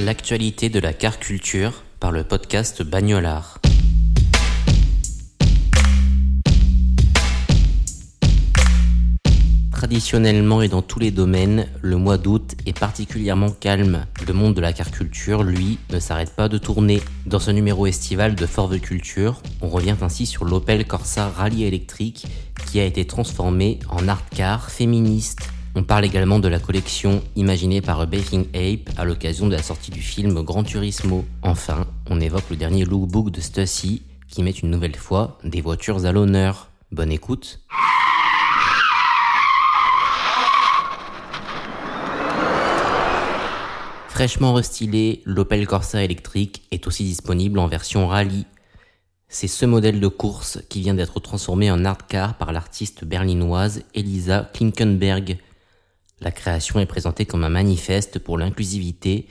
L'actualité de la car culture par le podcast Bagnolard. Traditionnellement et dans tous les domaines, le mois d'août est particulièrement calme. Le monde de la car culture, lui, ne s'arrête pas de tourner. Dans ce numéro estival de Forve Culture, on revient ainsi sur l'Opel Corsa Rallye électrique qui a été transformé en art car féministe. On parle également de la collection imaginée par Baking Ape à l'occasion de la sortie du film Gran Turismo. Enfin, on évoque le dernier lookbook de Stussy qui met une nouvelle fois des voitures à l'honneur. Bonne écoute. Fraîchement restylé, l'Opel Corsa électrique est aussi disponible en version rallye. C'est ce modèle de course qui vient d'être transformé en art car par l'artiste berlinoise Elisa Klinkenberg. La création est présentée comme un manifeste pour l'inclusivité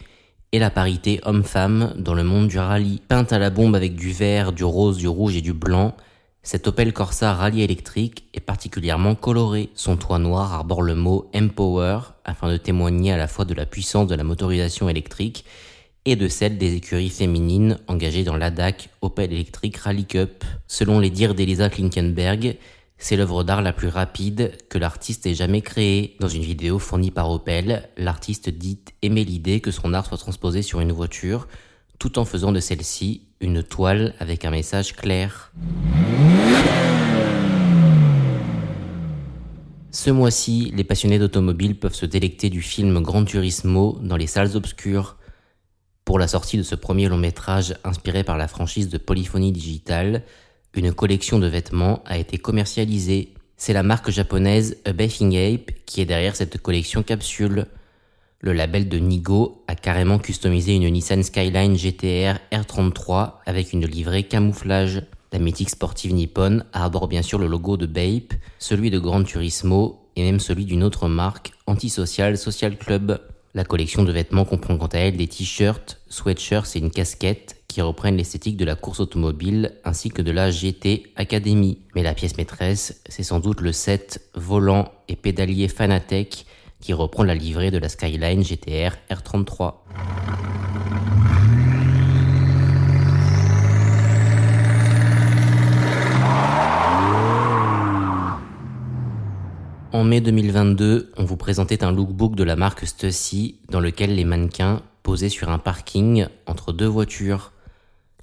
et la parité homme-femme dans le monde du rallye. Peinte à la bombe avec du vert, du rose, du rouge et du blanc, cette Opel Corsa rallye électrique est particulièrement colorée. Son toit noir arbore le mot Empower afin de témoigner à la fois de la puissance de la motorisation électrique et de celle des écuries féminines engagées dans l'ADAC Opel Electric Rally Cup. Selon les dires d'Elisa Klinkenberg, c'est l'œuvre d'art la plus rapide que l'artiste ait jamais créée. Dans une vidéo fournie par Opel, l'artiste dit aimer l'idée que son art soit transposé sur une voiture, tout en faisant de celle-ci une toile avec un message clair. Ce mois-ci, les passionnés d'automobile peuvent se délecter du film Gran Turismo dans les salles obscures. Pour la sortie de ce premier long métrage inspiré par la franchise de Polyphonie Digital, une collection de vêtements a été commercialisée. C'est la marque japonaise A Bathing Ape qui est derrière cette collection capsule. Le label de Nigo a carrément customisé une Nissan Skyline GTR R33 avec une livrée camouflage. La mythique sportive nippone arbore bien sûr le logo de Bape, celui de Gran Turismo et même celui d'une autre marque, Antisocial Social Club. La collection de vêtements comprend quant à elle des t-shirts, sweatshirts et une casquette qui reprennent l'esthétique de la course automobile ainsi que de la GT Academy. Mais la pièce maîtresse, c'est sans doute le set volant et pédalier Fanatec qui reprend la livrée de la Skyline GTR R33. En mai 2022, on vous présentait un lookbook de la marque Stussy dans lequel les mannequins posaient sur un parking entre deux voitures.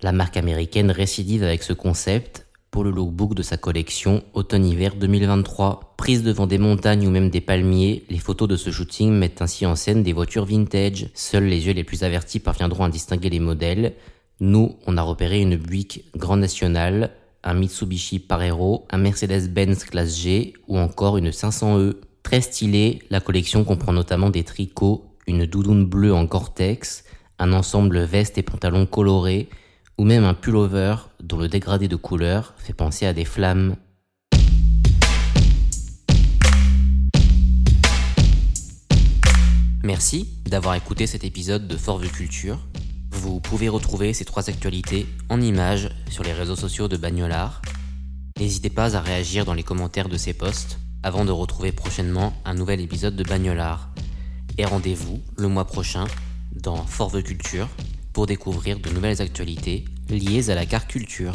La marque américaine récidive avec ce concept pour le lookbook de sa collection automne-hiver 2023. Prise devant des montagnes ou même des palmiers, les photos de ce shooting mettent ainsi en scène des voitures vintage. Seuls les yeux les plus avertis parviendront à distinguer les modèles. Nous, on a repéré une Buick Grand National, un Mitsubishi Parero, un Mercedes-Benz classe G ou encore une 500e. Très stylée, la collection comprend notamment des tricots, une doudoune bleue en Gore-Tex, un ensemble veste et pantalon colorés, ou même un pullover dont le dégradé de couleur fait penser à des flammes. Merci d'avoir écouté cet épisode de Forve Culture. Vous pouvez retrouver ces trois actualités en images sur les réseaux sociaux de Bagnolard. N'hésitez pas à réagir dans les commentaires de ces posts avant de retrouver prochainement un nouvel épisode de Bagnolard. Et rendez-vous le mois prochain dans Forve Culture pour découvrir de nouvelles actualités liées à la car culture.